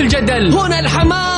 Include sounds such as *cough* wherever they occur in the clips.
الجدل. هنا الحماس.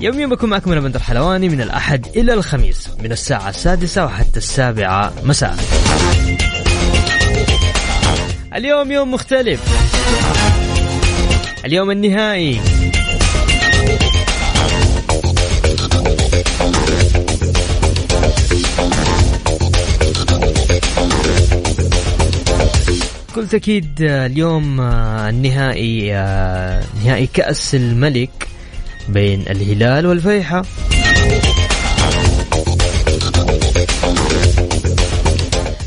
يوم يوم بكون معكم أنا بندر حلواني من الأحد إلى الخميس من الساعة السادسة وحتى السابعة مساء. اليوم يوم مختلف. اليوم النهائي. بكل تأكيد اليوم آه، النهائي آه، نهائي كأس الملك. بين الهلال والفيحة.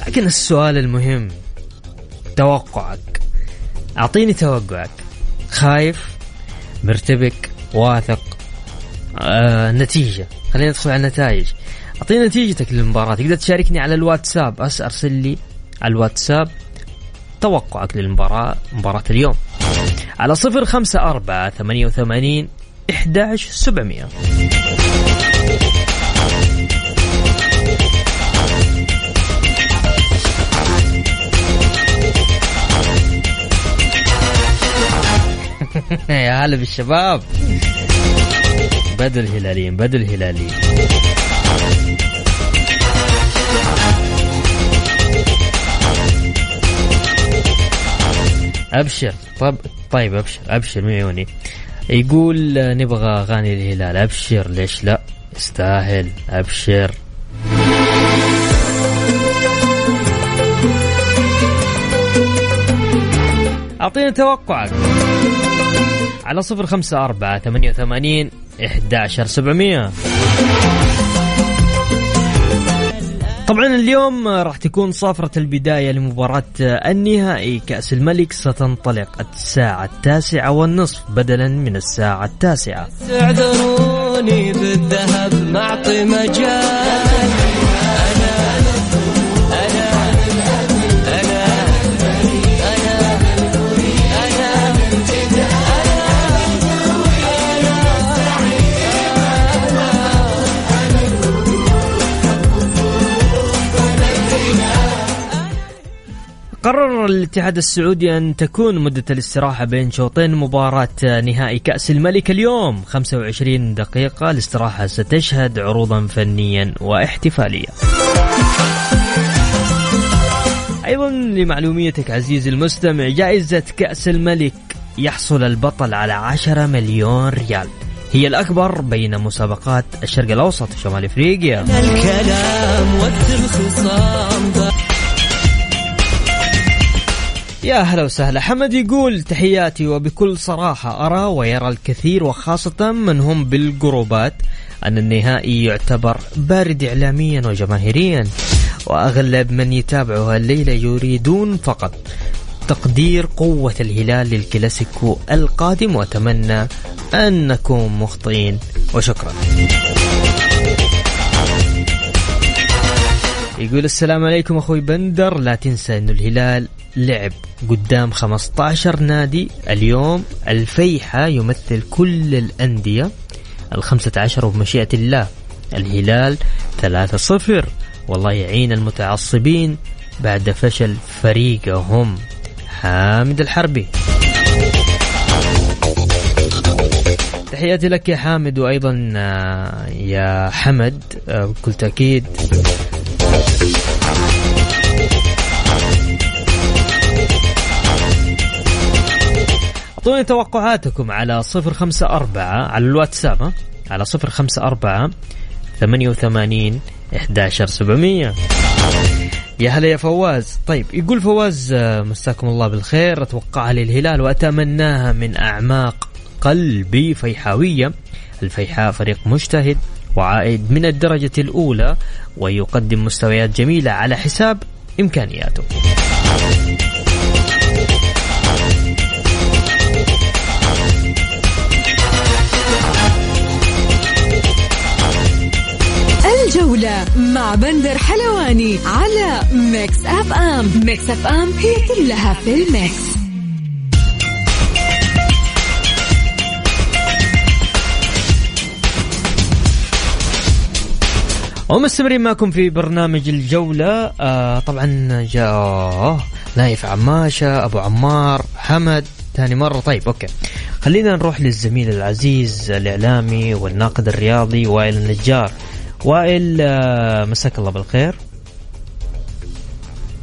لكن السؤال المهم توقعك. أعطيني توقعك. خايف مرتبك واثق آه نتيجة. خلينا ندخل على النتائج. أعطيني نتيجتك للمباراة. تقدر تشاركني على الواتساب. أس أرسل لي على الواتساب توقعك للمباراة مباراة اليوم. على صفر خمسة أربعة ثمانية وثمانين إحداش سبعمية *laughs* يا هلا بالشباب. بدوا الهلاليين بدوا الهلاليين. أبشر. طب طيب أبشر. أبشر من عيوني يقول نبغى أغاني الهلال أبشر ليش لا؟ يستاهل أبشر. اعطينا توقعك. على صفر خمسة أربعة ثمانية وثمانين إحداشر سبعمية. طبعا اليوم راح تكون صافرة البداية لمباراة النهائي. كأس الملك ستنطلق الساعة التاسعة والنصف بدلا من الساعة التاسعة. اعذروني بالذهب معطي مجال. قرر الاتحاد السعودي أن تكون مدة الاستراحة بين شوطين مباراة نهائي كأس الملك اليوم. 25 دقيقة الاستراحة ستشهد عروضا فنيا واحتفالية. أيضا لمعلوميتك عزيزي المستمع جائزة كأس الملك يحصل البطل على 10 مليون ريال. هي الأكبر بين مسابقات الشرق الأوسط وشمال إفريقيا. الكلام وقت الخصام يا هلا وسهلا. حمد يقول تحياتي وبكل صراحة أرى ويرى الكثير وخاصة من هم بالجروبات أن النهائي يعتبر بارد إعلاميا وجماهيريا وأغلب من يتابعه الليلة يريدون فقط تقدير قوة الهلال للكلاسيكو القادم وأتمنى أن نكون مخطئين. وشكرا. يقول السلام عليكم أخوي بندر لا تنسى إنه الهلال لعب قدام 15 نادي. اليوم الفيحة يمثل كل الأندية الخمسة عشر وبمشيئة الله. الهلال 3-0 والله يعين المتعصبين بعد فشل فريقهم. حامد الحربي. تحياتي لك يا حامد وأيضا آه، يا حمد آه، بكل تأكيد. أعطوني توقعاتكم على صفر خمسة أربعة على الواتساب؟ على صفر خمسة أربعة ثمانية وثمانين إحداشر سبعمية. يا هلا يا فواز. طيب يقول فواز آه، مساكم الله بالخير. أتوقعها للهلال وأتمناها من أعماق قلبي فيحاوية. الفيحاء فريق مجتهد. وعائد من الدرجة الأولى ويقدم مستويات جميلة على حساب إمكانياته. الجولة مع بندر حلواني على Mix FM. Mix FM هي كلها في ال mix. ومستمرين معكم في برنامج الجولة. آه طبعا جاء نايف عماشة أبو عمار حمد. ثاني مرة. طيب okay. خلينا نروح للزميل العزيز الإعلامي والناقد الرياضي وائل النجار. وائل آه مساك الله بالخير.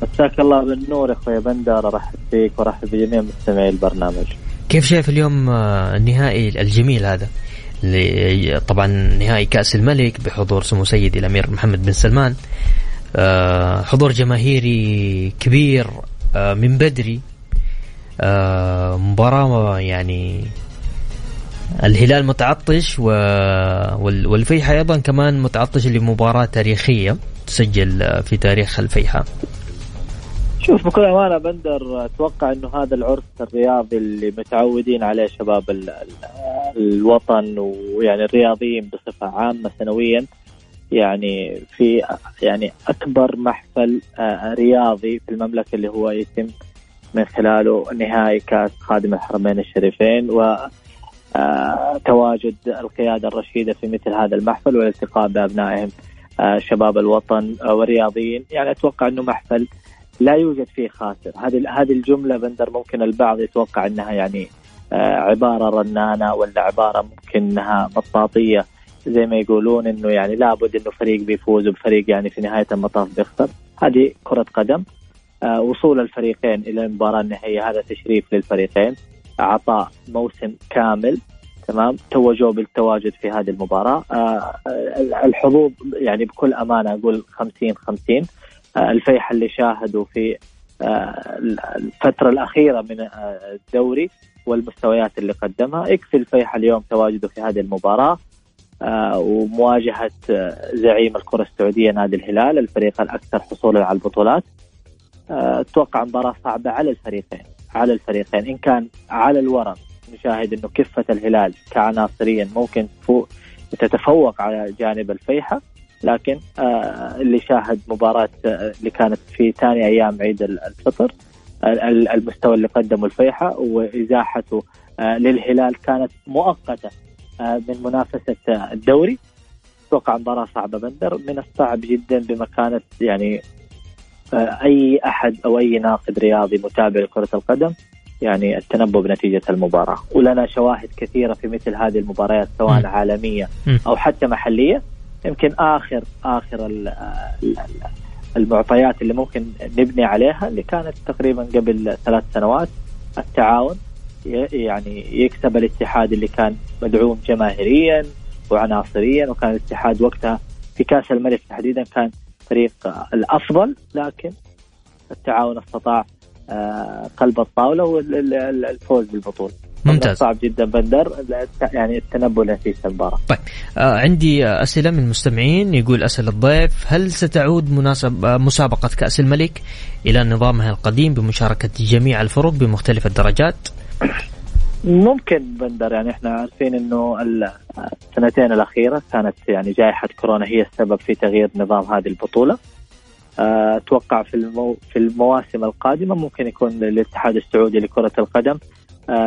مساك الله بالنور أخوي بندر. أرحب فيك وأرحب بجميع مستمعي البرنامج. كيف شايف اليوم آه النهائي الجميل هذا؟ طبعا نهائي كأس الملك بحضور سمو سيدي الأمير محمد بن سلمان آه حضور جماهيري كبير آه من بدري آه مباراة يعني الهلال متعطش. والفيحة أيضا كمان متعطش لمباراة تاريخية تسجل في تاريخ الفيحة شوف بكل أمانة بندر أتوقع إنه هذا العرس الرياضي اللي متعودين عليه شباب ال ال الوطن ويعني الرياضيين بصفة عامة سنويا يعني في يعني أكبر محفل آه، رياضي في المملكة اللي هو يتم من خلاله نهائي كأس خادم الحرمين الشريفين و آه، تواجد القيادة الرشيدة في مثل هذا المحفل والالتقاء بأبنائهم آه، شباب الوطن والرياضيين يعني أتوقع إنه محفل لا يوجد فيه خاسر. هذه هذه الجملة بندر ممكن البعض يتوقع إنها يعني آه، عبارة رنانة ولا عبارة ممكن إنها مطاطيه زي ما يقولون إنه يعني لابد إنه فريق بيفوز وبفريق يعني في نهاية المطاف بيخسر. هذه كرة قدم. آه، وصول الفريقين إلى المباراة النهائية هذا تشريف للفريقين. عطاء موسم كامل. تمام؟ توجوا بالتواجد في هذه المباراة. آه، الحظوظ يعني بكل أمانة أقول 50 50 آه، الفيحة اللي شاهدوا في آه، الفترة الأخيرة من آه، الدوري والمستويات اللي قدمها. يكفي الفيحة اليوم تواجده في هذه المباراة ومواجهة زعيم الكرة السعودية نادي الهلال الفريق الأكثر حصولا على البطولات. أتوقع مباراة صعبة على الفريقين على الفريقين. إن كان على الورق نشاهد أنه كفة الهلال كعناصريا ممكن تتفوق على جانب الفيحة. لكن آه، اللي شاهد مباراة آه، اللي كانت في ثاني أيام عيد الفطر المستوى اللي قدمه الفيحة وإزاحته آه، للهلال كانت مؤقتة من منافسة الدوري. أتوقع مباراة صعبة بندر من الصعب جدا بمكانة يعني أي أحد أو أي ناقد رياضي متابع لكرة القدم يعني التنبؤ بنتيجة المباراة. ولنا شواهد كثيرة في مثل هذه المباريات سواء عالمية أو حتى محلية. يمكن اخر آخر المعطيات اللي ممكن نبني عليها اللي كانت تقريبا قبل ثلاث سنوات التعاون يعني يكسب الاتحاد اللي كان مدعوم جماهيريا وعناصريا وكان الاتحاد وقتها في كأس الملك تحديدا كان فريق الأفضل لكن التعاون استطاع آه، قلب الطاولة والفوز بالبطولة. ممتاز صعب جدا بندر يعني التنبؤ نتيجه المباراه. طيب آه عندي أسئلة من المستمعين يقول أسأل الضيف هل ستعود مناسب آه، مسابقة كأس الملك إلى نظامها القديم بمشاركة جميع الفرق بمختلف الدرجات؟ ممكن بندر يعني إحنا عارفين إنه السنتين الأخيرة كانت يعني جائحة كورونا هي السبب في تغيير نظام هذه البطولة. آه، أتوقع في المو في المواسم القادمة ممكن يكون للاتحاد السعودي لكرة القدم آه،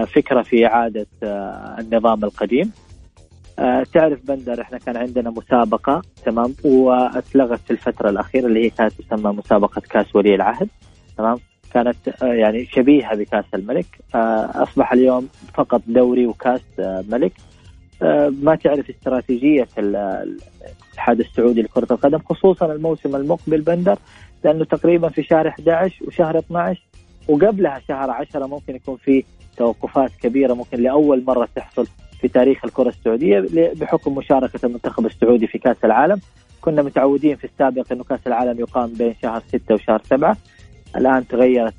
فكرة في إعادة آه، النظام القديم. آه، تعرف بندر إحنا كان عندنا مسابقة تمام؟ وأتلغت في الفترة الأخيرة اللي هي كانت تسمى مسابقة كاس ولي العهد تمام؟ كانت يعني شبيهة بكاس الملك. أصبح اليوم فقط دوري وكاس ملك. ما تعرف استراتيجية الاتحاد السعودي لكرة القدم خصوصا الموسم المقبل بندر لأنه تقريبا في شهر 11 وشهر 12 وقبلها شهر 10 ممكن يكون في توقفات كبيرة ممكن لأول مرة تحصل في تاريخ الكرة السعودية بحكم مشاركة المنتخب السعودي في كأس العالم. كنا متعودين في السابق إنه كأس العالم يقام بين شهر ستة وشهر سبعة. الآن تغيرت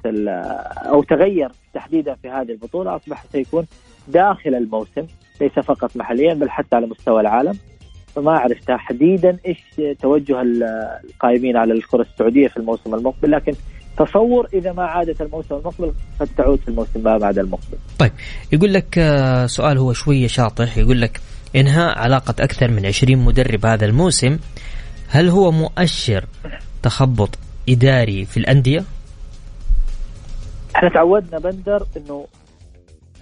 أو تغير تحديدا في هذه البطولة أصبح سيكون داخل الموسم ليس فقط محليا بل حتى على مستوى العالم. فما أعرف تحديدا إيش توجه القائمين على الكرة السعودية في الموسم المقبل لكن تصور إذا ما عادت الموسم المقبل قد تعود في الموسم ما بعد المقبل. طيب يقول لك آه، سؤال هو شوية شاطح يقول لك إنهاء علاقة أكثر من 20 مدرب هذا الموسم هل هو مؤشر تخبط إداري في الأندية؟ إحنا تعودنا بندر إنه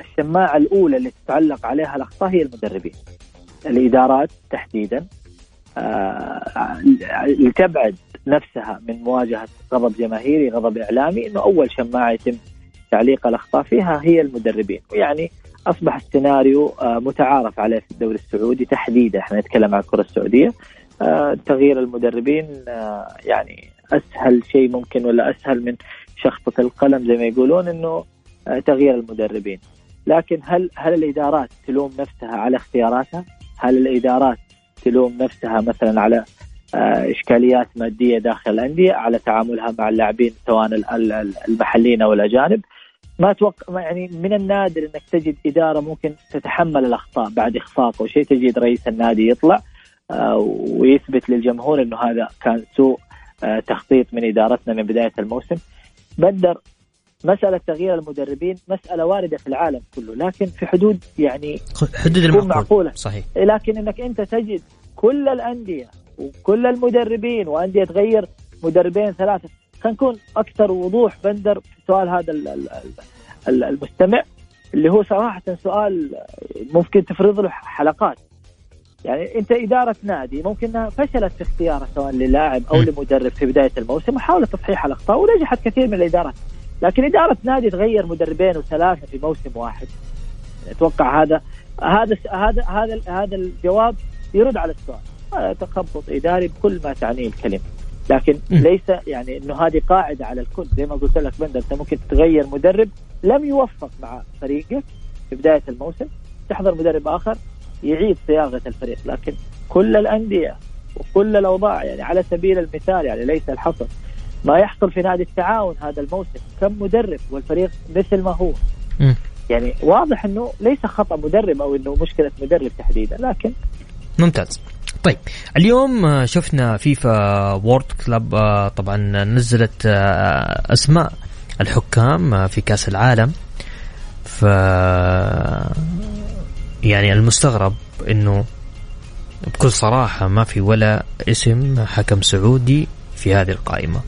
الشماعة الأولى اللي تتعلق عليها الأخطاء هي المدربين. الإدارات تحديدا آه لتبعد نفسها من مواجهة غضب جماهيري غضب إعلامي إنه أول شماعة يتم تعليق الأخطاء فيها هي المدربين. ويعني أصبح السيناريو آه متعارف عليه في الدوري السعودي تحديدا. إحنا نتكلم عن الكرة السعودية. آه تغيير المدربين آه يعني أسهل شيء ممكن ولا أسهل من شخصة القلم زي ما يقولون إنه تغيير المدربين. لكن هل هل الإدارات تلوم نفسها على اختياراتها؟ هل الإدارات تلوم نفسها مثلا على إشكاليات مادية داخل الأندية على تعاملها مع اللاعبين سواء المحليين أو الأجانب. ما أتوقع يعني من النادر إنك تجد إدارة ممكن تتحمل الأخطاء بعد إخفاق أو شيء تجد رئيس النادي يطلع آه، ويثبت للجمهور إنه هذا كان سوء آه، تخطيط من إدارتنا من بداية الموسم. بدر مسألة تغيير المدربين مسألة واردة في العالم كله لكن في حدود يعني حدود المعقول. معقولة. صحيح. لكن إنك أنت تجد كل الأندية وكل المدربين وأندية تغير مدربين ثلاثة. خلينا نكون أكثر وضوح بندر في سؤال هذا المستمع اللي هو صراحة سؤال ممكن تفرض له حلقات. يعني أنت إدارة نادي ممكن إنها فشلت في اختياره سواء للاعب أو لمدرب في بداية الموسم وحاولت تصحيح الأخطاء ونجحت كثير من الادارات لكن إدارة نادي تغير مدربين وثلاثة في موسم واحد. أتوقع هذا هذا هذا هذا هذا الجواب يرد على السؤال. تخبط إداري بكل ما تعنيه الكلمة. لكن. ليس يعني إنه هذه قاعدة على الكل. زي ما قلت لك بندر أنت ممكن تغير مدرب لم يوفق مع فريقك في بداية الموسم. تحضر مدرب آخر يعيد صياغة الفريق. لكن كل الأندية وكل الأوضاع يعني على سبيل المثال يعني ليس الحصر ما يحصل في نادي التعاون هذا الموسم كم مدرب والفريق مثل ما هو. يعني واضح إنه ليس خطأ مدرب أو إنه مشكلة مدرب تحديدا لكن ممتاز. طيب اليوم آه، شفنا فيفا وورد كلاب آه، طبعا نزلت آه، أسماء الحكام في كأس العالم. ف يعني المستغرب إنه بكل صراحة ما في ولا اسم حكم سعودي في هذه القائمة.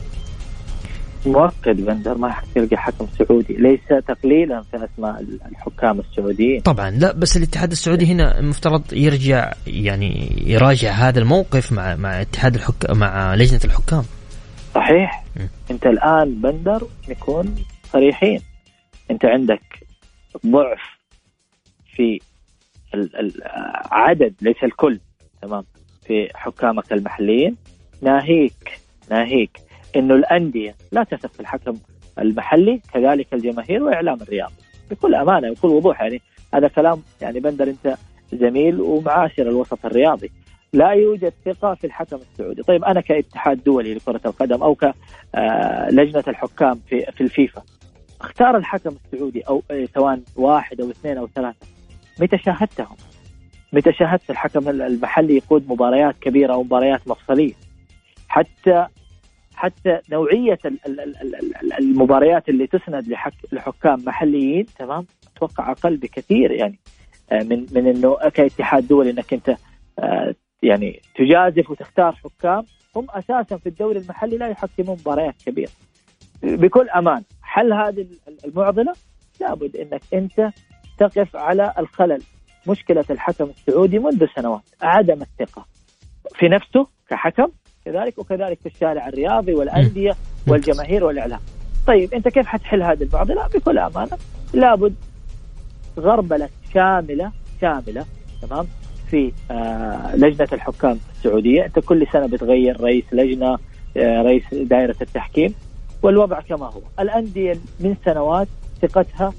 مؤكد بندر ما حتلقى حكم سعودي ليس تقليلا في أسماء الحكام السعوديين. طبعا لا بس الاتحاد السعودي هنا المفترض يرجع يعني يراجع هذا الموقف مع مع اتحاد الحكام مع لجنة الحكام. صحيح. م. أنت الآن بندر نكون صريحين. أنت عندك ضعف في العدد ليس الكل تمام في حكامك المحليين. ناهيك ناهيك. إنه الأندية لا تثق في الحكم المحلي كذلك الجماهير وإعلام الرياضي بكل أمانة بكل وضوح يعني هذا كلام يعني بندر أنت زميل ومعاشر الوسط الرياضي لا يوجد ثقة في الحكم السعودي، طيب أنا كاتحاد دولي لكرة القدم أو كلجنه الحكام في في الفيفا أختار الحكم السعودي أو سواء واحد أو اثنين أو ثلاثة متى شاهدتهم؟ متى شاهدت الحكم المحلي يقود مباريات كبيرة أو مباريات مفصلية؟ حتى حتى نوعية المباريات اللي تسند لحكام محليين تمام؟ أتوقع أقل بكثير يعني. آه، من من إنه كاتحاد دولي إنك أنت آه، يعني تجازف وتختار حكام. هم أساسا في الدوري المحلي لا يحكمون مباريات كبيرة. بكل أمان حل هذه المعضلة؟ لابد إنك أنت تقف على الخلل. مشكلة الحكم السعودي منذ سنوات عدم الثقة. في نفسه كحكم كذلك وكذلك في الشارع الرياضي والأندية والجماهير والإعلام. طيب أنت كيف حتحل هذه المعضله؟ بكل أمانة لابد غربلة شاملة شاملة تمام في آه لجنة الحكام السعودية، أنت كل سنة بتغير رئيس لجنة آه رئيس دائرة التحكيم والوضع كما هو، الأندية من سنوات ثقتها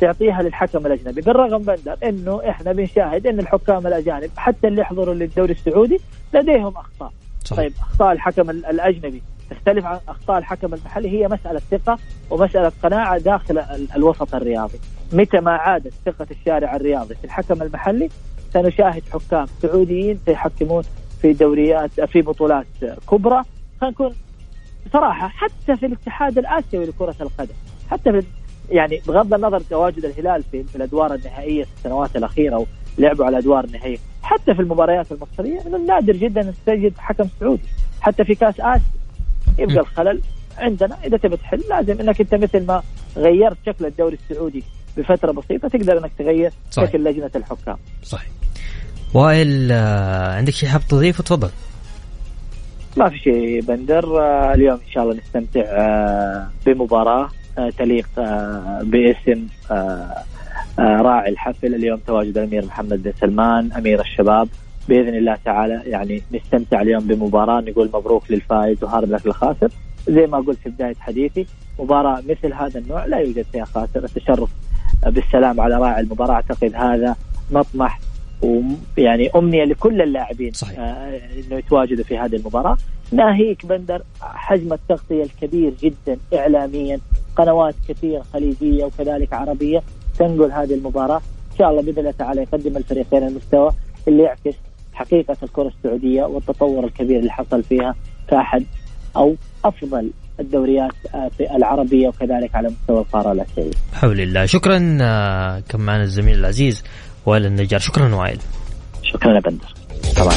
تعطيها للحكم الاجنبي بالرغم بندر إنه إحنا بنشاهد إن الحكام الأجانب حتى اللي يحضروا للدوري السعودي لديهم أخطاء صحيح. طيب أخطاء الحكم ال- الأجنبي. تختلف عن أخطاء الحكم المحلي. هي مسألة ثقة ومسألة قناعة داخل ال- الوسط الرياضي. متى ما عادت ثقة الشارع الرياضي في الحكم المحلي سنشاهد حكام سعوديين سيحكمون في دوريات في بطولات كبرى. خلينا نكون بصراحة حتى في الاتحاد الآسيوي لكرة القدم حتى في يعني بغض النظر تواجد الهلال في, في الأدوار النهائية في السنوات الأخيرة ولعبوا على الأدوار النهائية. حتى في المباريات المصرية من النادر جدا أن تجد حكم سعودي. حتى في كأس آسيا. يبقى الخلل عندنا. إذا تبي تحل لازم إنك أنت مثل ما غيرت شكل الدوري السعودي بفترة بسيطة تقدر إنك تغير صحيح. شكل لجنة الحكام. صحيح. وائل آه، عندك شيء حاب تضيفه تفضل. ما في شيء بندر. آه، اليوم إن شاء الله نستمتع آه، بمباراة تليق باسم راعي الحفل اليوم تواجد الأمير محمد بن سلمان أمير الشباب. بإذن الله تعالى يعني نستمتع اليوم بمباراة نقول مبروك للفائز وهارد لك الخاسر. زي ما قلت في بداية حديثي مباراة مثل هذا النوع لا يوجد فيها خاسر. التشرف بالسلام على راعي المباراة أعتقد هذا مطمح ويعني أمنية لكل اللاعبين صحيح. آه، إنه يتواجدوا في هذه المباراة. ناهيك بندر حجم التغطية الكبير جدا اعلاميا قنوات كثيرة خليجية وكذلك عربية. تنقل هذه المباراة. إن شاء الله بإذن الله تعالى يقدم الفريقين المستوى اللي يعكس حقيقة الكرة السعودية والتطور الكبير اللي حصل فيها كأحد أو أفضل الدوريات في العربية وكذلك على مستوى القارة الأسيوية. حول الله. شكرا آه، كان معنا الزميل العزيز وائل النجار. شكرا وائل. شكرا يا بندر. طبعا.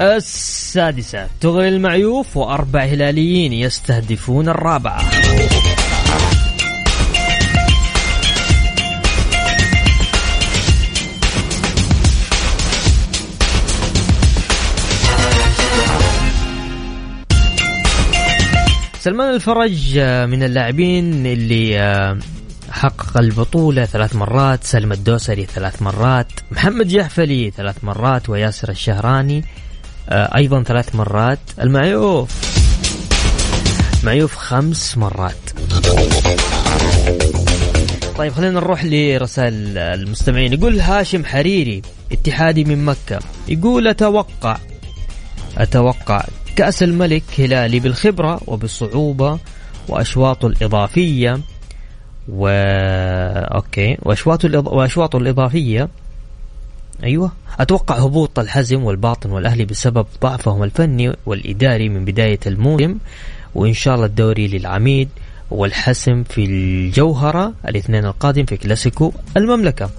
السادسة. تغري المعيوف وأربع هلاليين يستهدفون الرابعة. سلمان الفرج آه، من اللاعبين اللي آه، حقق البطولة ثلاث مرات سلم الدوسري ثلاث مرات محمد جحفلي ثلاث مرات وياسر الشهراني آه، أيضا ثلاث مرات. المعيوف. معيوف خمس مرات. طيب خلينا نروح لرسائل المستمعين. يقول هاشم حريري اتحادي من مكة. يقول أتوقع أتوقع كأس الملك هلالي بالخبرة وبالصعوبة وأشواطه الإضافية و أوكي وأشواطه الإض... وأشواطه الإضافية أيوة. أتوقع هبوط الحزم والباطن والأهلي بسبب ضعفهم الفني والإداري من بداية الموسم وإن شاء الله الدوري للعميد والحسم في الجوهرة الاثنين القادم في كلاسيكو المملكة.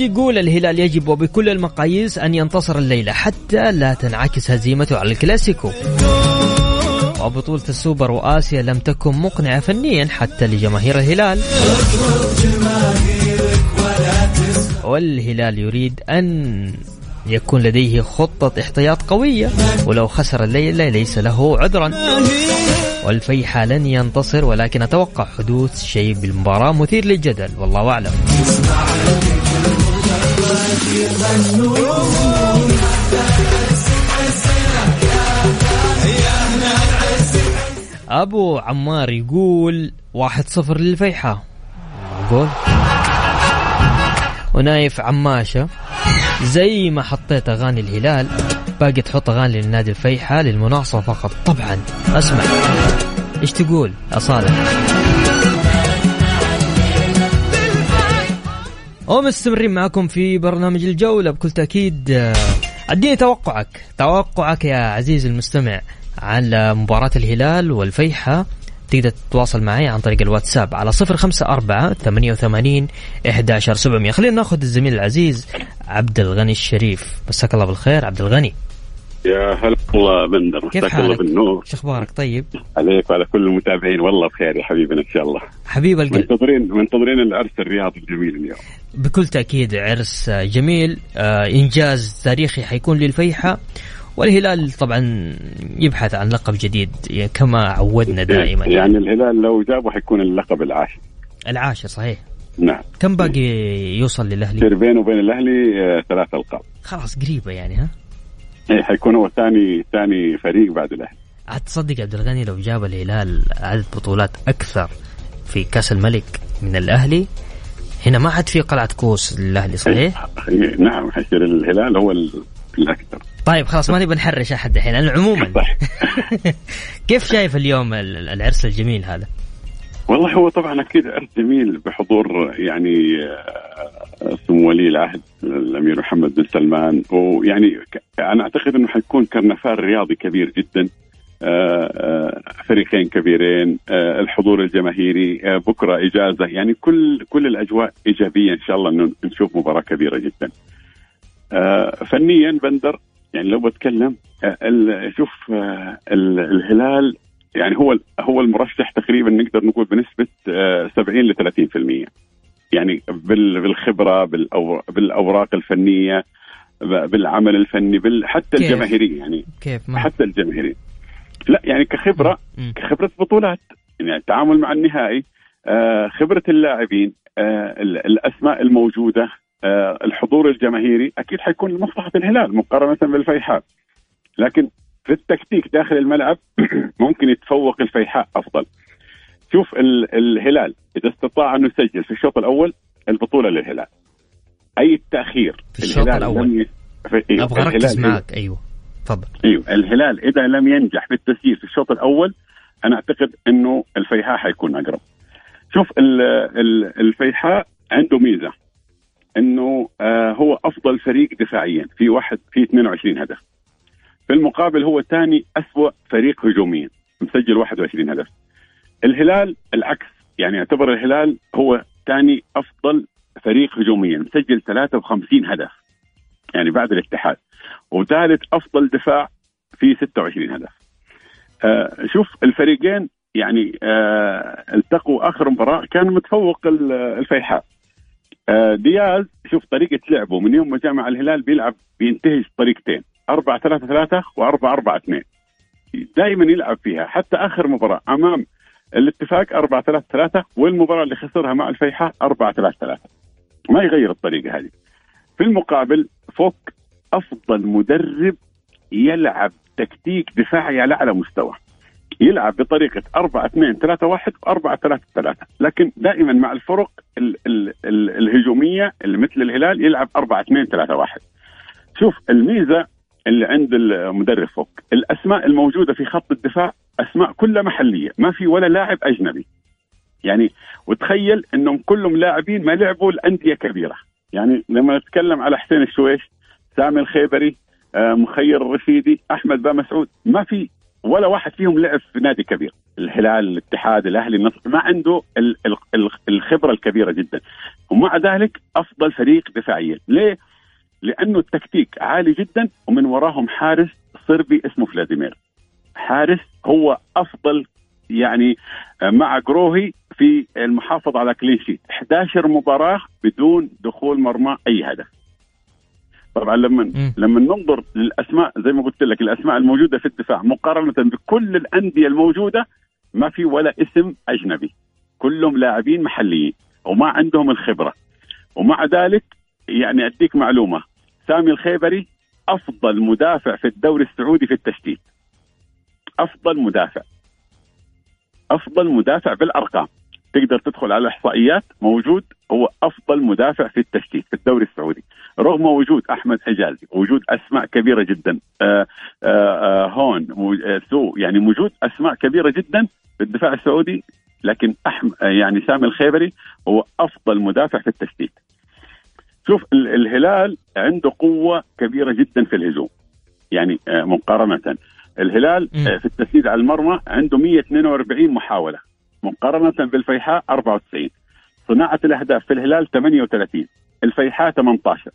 حمد يقول الهلال يجب وبكل المقاييس أن ينتصر الليلة حتى لا تنعكس هزيمته على الكلاسيكو. وبطولة السوبر وآسيا لم تكن مقنعة فنيا حتى لجماهير الهلال. والهلال يريد أن يكون لديه خطة احتياط قوية ولو خسر الليلة ليس له عذرا. والفيحة لن ينتصر ولكن أتوقع حدوث شيء بالمباراة مثير للجدل والله أعلم. أبو عمار يقول واحد صفر للفيحة. معقول ونايف عماشة. زي ما حطيت أغاني الهلال باقي تحط أغاني للنادي الفيحة للمناصفة فقط. طبعا أسمع. إيش تقول أصالح ومستمرين معكم في برنامج الجولة. بكل تأكيد آه، أديني توقعك. توقعك يا عزيزي المستمع على مباراة الهلال والفيحة. تقدر تتواصل معي عن طريق الواتساب على صفر خمسة أربعة ثمانية وثمانين إحداشر سبعمية. خلينا ناخذ الزميل العزيز عبد الغني الشريف. مساك الله بالخير عبد الغني. يا هلا والله بندر. كيف حالك؟ بالنور. شو أخبارك؟ طيب؟ عليك وعلى كل المتابعين. والله بخير يا حبيبنا إن شاء الله. حبيب القلب. منتظرين منتظرين العرس الرياضي الجميل اليوم. بكل تأكيد عرس جميل. آه، إنجاز تاريخي حيكون للفيحة. والهلال طبعا يبحث عن لقب جديد يعني كما عودنا دائما. يعني الهلال لو جابه حيكون اللقب العاشر. العاشر صحيح. نعم. كم باقي يوصل للأهلي؟ بينه وبين الأهلي آه، ثلاث القاب. خلاص قريبة يعني ها؟ إيه حيكون هو ثاني ثاني فريق بعد الأهلي. عاد تصدق عبد الغني لو جاب الهلال عدد بطولات أكثر في كأس الملك من الأهلي. هنا ما عاد في قلعة كوس للأهلي صحيح؟ إيه، نعم حيصير الهلال هو ال- الأكثر. طيب خلاص ما نبي نحرش أحد الحين أنا عموما. صح *laughs* كيف شايف اليوم ال- العرس الجميل هذا؟ والله هو طبعا أكيد عرس جميل بحضور يعني آه، سمو ولي العهد الأمير محمد بن سلمان ويعني أنا أعتقد إنه حيكون كرنفال رياضي كبير جدا آه، آه، فريقين كبيرين الحضور الجماهيري بكرة إجازة يعني كل كل الأجواء إيجابية إن شاء الله إنه نشوف مباراة كبيرة جدا. فنيا بندر يعني لو بتكلم شوف ال- الهلال يعني هو هو المرشح تقريبا نقدر نقول بنسبة آه، 70 ل 30% يعني بال- بالخبرة بالأوراق الفنية بالعمل الفني بال حتى كيف؟ الجماهيري يعني. كيف؟ ما حتى الجماهيري لا يعني كخبرة. كخبرة بطولات. يعني التعامل مع النهائي آه، خبرة اللاعبين آه، ال- الأسماء الموجودة آه، الحضور الجماهيري أكيد حيكون لمصلحة الهلال مقارنة بالفيحاء. لكن في التكتيك داخل الملعب *clears throat* ممكن يتفوق الفيحاء أفضل. شوف ال- الهلال إذا استطاع انه يسجل في الشوط الأول البطولة للهلال. أي تاخير في الشوط ي... في... إيوه، أبغى أركز معك. أيوه تفضل. إيوه الهلال إذا لم ينجح في التسجيل في الشوط الأول أنا أعتقد إنه الفيحاء حيكون أقرب. شوف ال- ال- الفيحاء عنده ميزة. إنه آه هو أفضل فريق دفاعيا. في واحد في 22 هدف. في المقابل هو ثاني اسوء فريق هجوميا مسجل 21 هدف. الهلال العكس يعني يعتبر الهلال هو ثاني أفضل فريق هجوميا مسجل 53 هدف يعني بعد الاتحاد وثالث أفضل دفاع في 26 هدف. آه شوف الفريقين يعني آه التقوا آخر مباراة كان متفوق ال- الفيحاء. آه دياز شوف طريقة لعبه من يوم ما جاء مع الهلال بيلعب بينتهج طريقتين 4 3 3 و 4 4 2 دائما يلعب فيها حتى آخر مباراة أمام الاتفاق 4 3 3 والمباراة اللي خسرها مع الفيحاء 4 3 3 ما يغير الطريقة هذه. في المقابل فوق أفضل مدرب يلعب تكتيك دفاعي على أعلى مستوى. يلعب بطريقة 4 2 3 1 و 4 3 3 لكن دائما مع الفرق ال ال ال الهجومية اللي مثل الهلال يلعب 4 2 3 1 شوف الميزة اللي عند المدرب فوق. الأسماء الموجودة في خط الدفاع أسماء كلها محلية ما في ولا لاعب أجنبي. يعني وتخيل إنهم كلهم لاعبين ما لعبوا الانديه كبيرة. يعني لما نتكلم على حسين الشويش سامي الخيبري آه، مخير الرشيدي أحمد با مسعود ما في ولا واحد فيهم لعب في نادي كبير. الهلال الاتحاد الأهلي النصر ما عنده ال- ال- ال- الخبرة الكبيرة جدا. ومع ذلك أفضل فريق دفاعيا. ليه؟ لأنه التكتيك عالي جدا ومن وراهم حارس صربي اسمه فلاديمير. حارس هو أفضل يعني آه، مع جروهي في المحافظة على كلين شيت 11 مباراة بدون دخول مرمى أي هدف. طبعا لما. لما ننظر للأسماء زي ما قلت لك الأسماء الموجودة في الدفاع مقارنة بكل الأندية الموجودة ما في ولا اسم أجنبي. كلهم لاعبين محليين وما عندهم الخبرة. ومع ذلك يعني أديك معلومة. سامي الخيبري أفضل مدافع في الدوري السعودي في التشتيت أفضل مدافع. أفضل مدافع بالارقام تقدر تدخل على الاحصائيات موجود هو أفضل مدافع في التشتيت في الدوري السعودي. رغم وجود أحمد حجازي وجود أسماء كبيرة جدا آآ آآ هون مو- آه، سو يعني وجود أسماء كبيرة جدا في الدفاع السعودي لكن أحم يعني سامي الخيبري هو أفضل مدافع في التشتيت شوف ال- الهلال عنده قوة كبيرة جدا في الهجوم. يعني آه، مقارنة. الهلال مم. آه، في التسديد على المرمى عنده 142 محاولة. مقارنة بالفيحاء 94 صناعة الأهداف في الهلال 38 الفيحاء 18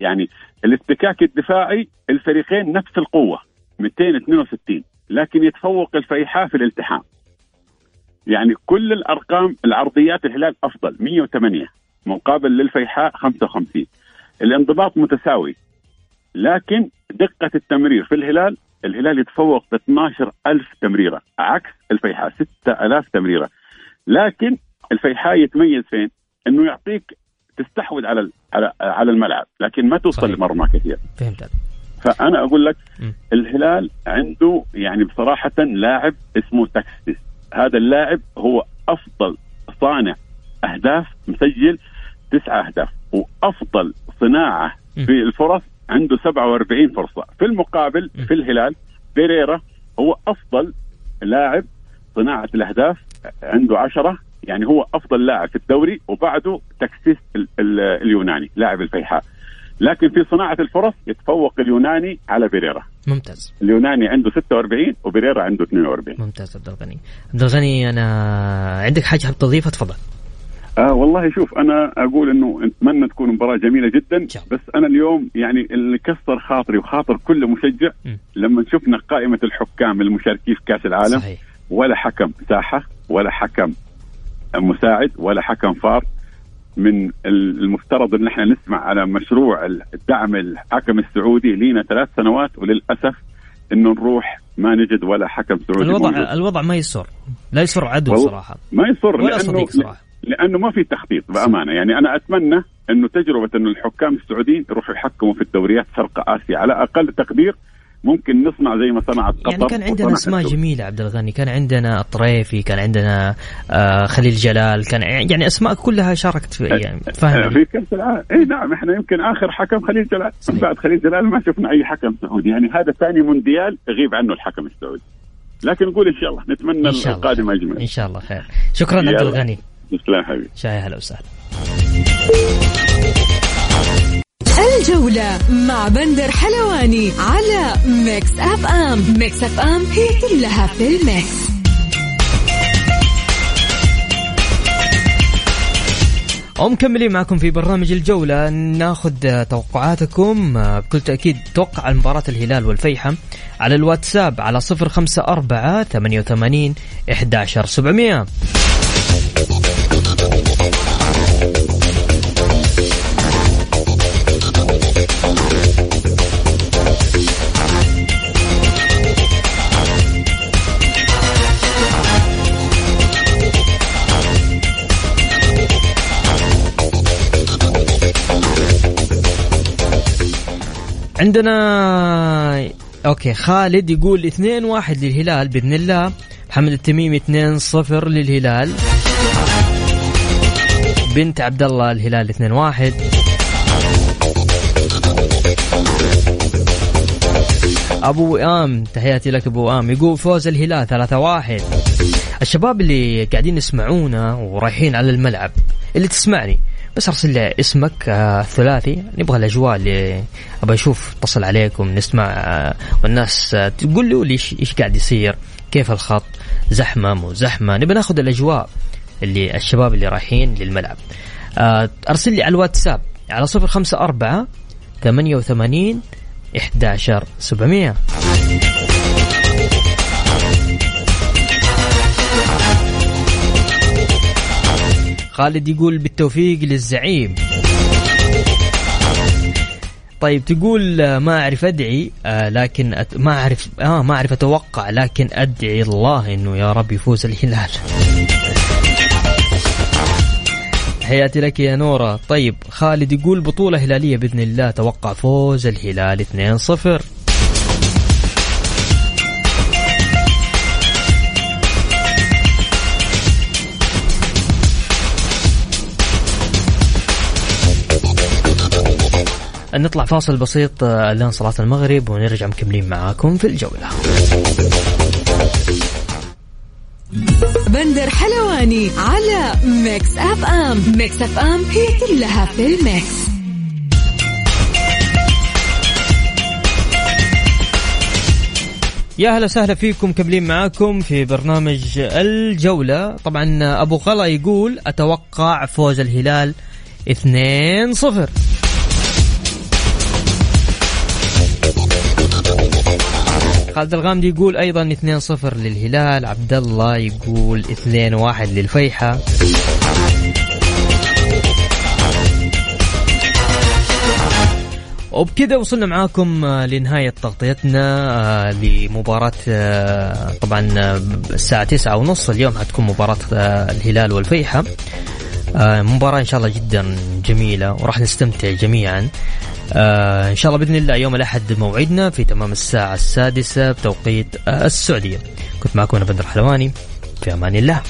يعني الافتكاك الدفاعي الفريقين نفس القوة 262 لكن يتفوق الفيحاء في الالتحام. يعني كل الأرقام العرضيات الهلال أفضل 108 مقابل للفيحاء 55 الانضباط متساوي لكن دقة التمرير في الهلال الهلال يتفوق ب 12 ألف تمريرة عكس الفيحاء 6000 تمريرة لكن الفيحاء يتميز فين؟ إنه يعطيك تستحوذ على على على الملعب لكن ما توصل. لمرمى كثير فهمت. فأنا أقول لك م. الهلال عنده يعني بصراحة لاعب اسمه تاكسيس هذا اللاعب هو أفضل صانع أهداف مسجل تسعة أهداف. وأفضل صناعة. في الفرص عنده 47 فرصة. في المقابل. في الهلال بيريرا هو أفضل لاعب صناعة الأهداف عنده عشرة. يعني هو أفضل لاعب في الدوري وبعده ال- اليوناني لاعب الفيحاء. لكن في صناعة الفرص يتفوق اليوناني على بيريرا. ممتاز. اليوناني عنده 46 وبيريرا عنده 42 ممتاز عبد الغني. عبد الغني أنا عندك حاجة تضيفها؟ تفضل. آه والله شوف أنا أقول إنه نتمنى تكون مباراة جميلة جدا. بس أنا اليوم يعني اللي كسر خاطري وخاطر كل مشجع. لما شفنا قائمة الحكام المشاركين في كأس العالم صحيح ولا حكم ساحة ولا حكم مساعد ولا حكم فار من المفترض إن إحنا نسمع على مشروع الدعم الحكم السعودي لينا ثلاث سنوات وللأسف إنه نروح ما نجد ولا حكم سعودي موجود. الوضع الوضع ما يسر لا يسر عدو صراحة ما يصر ولا صديق صراحة لأنه ما في تخطيط بأمانة. يعني أنا أتمنى أنه تجربة انه الحكام السعوديين يروحوا يحكموا في الدوريات شرق آسيا. على أقل تقدير ممكن نصنع زي ما صنعت قطر يعني كان عندنا أسماء. جميلة عبد الغني. كان عندنا الطريفي كان عندنا آه خليل جلال. كان يعني أسماء كلها شاركت في يعني فاهم في كأس العالم. اي نعم إحنا يمكن آخر حكم خليل جلال. صحيح. بعد خليل جلال ما شفنا أي حكم سعودي. يعني هذا ثاني مونديال يغيب عنه الحكم السعودي. لكن نقول إن شاء الله نتمنى إن شاء الله القادم إن اجمل شاء الله خير. شكرا عبد. الغني. تسلم حبيبي. شاي هلا وسهلا. الجولة مع بندر حلواني على Mix FM Mix FM هي كلها في ال mix. ومكملين معكم في برنامج الجولة. ناخذ توقعاتكم. بكل تأكيد توقع مباراة الهلال والفيحة على الواتساب على صفر خمسة أربعة ثمانية وثمانين إحداشر سبعمية. عندنا أوكي خالد يقول 2 1 للهلال بإذن الله. محمد التميمي 2 0 للهلال. بنت عبد الله الهلال 2 1 أبو وئام تحياتي لك أبو وئام. يقول فوز الهلال 3 1 الشباب اللي قاعدين يسمعونا ورايحين على الملعب اللي تسمعني بس أرسل لي اسمك آه ثلاثي نبغى الأجواء اللي أبغى أشوف اتصل عليكم نسمع آه والناس آه تقول له إيش إيش قاعد يصير كيف الخط زحمة مو زحمة. نبغى ناخذ الأجواء. اللي الشباب اللي رايحين للملعب. آه أرسل لي على الواتساب على صفر خمسة أربعة ثمانية وثمانين إحداشر سبعمية. خالد يقول بالتوفيق للزعيم. طيب تقول آه، ما أعرف أدعي آه، لكن أت... ما أعرف آه ما أعرف أتوقع لكن أدعي الله إنه يا رب يفوز الهلال. حياتي لك يا نورة. طيب خالد يقول بطولة هلالية بإذن الله. توقع فوز الهلال 2-0 نطلع فاصل بسيط آه، لين صلاة المغرب ونرجع مكملين معاكم في الجولة. بندر حلواني على Mix FM. Mix FM هي كلها في ال mix. يا هلا وسهلا فيكم مكملين معاكم في برنامج الجولة. طبعا أبو غلا يقول أتوقع فوز الهلال 2-0 خالد الغامدي يقول أيضا 2-0 للهلال عبد الله يقول 2-1 للفيحة. وبكذا وصلنا معاكم آه، لنهاية تغطيتنا آه، لمباراة آه، طبعا الساعة تسعة ونص اليوم حتكون مباراة الهلال والفيحة. مباراة إن شاء الله جدا جميلة وراح نستمتع جميعا. آه، إن شاء الله بإذن الله يوم الأحد موعدنا في تمام الساعة السادسة بتوقيت آه، السعودية. كنت معكم أنا بدر حلواني في أمان الله.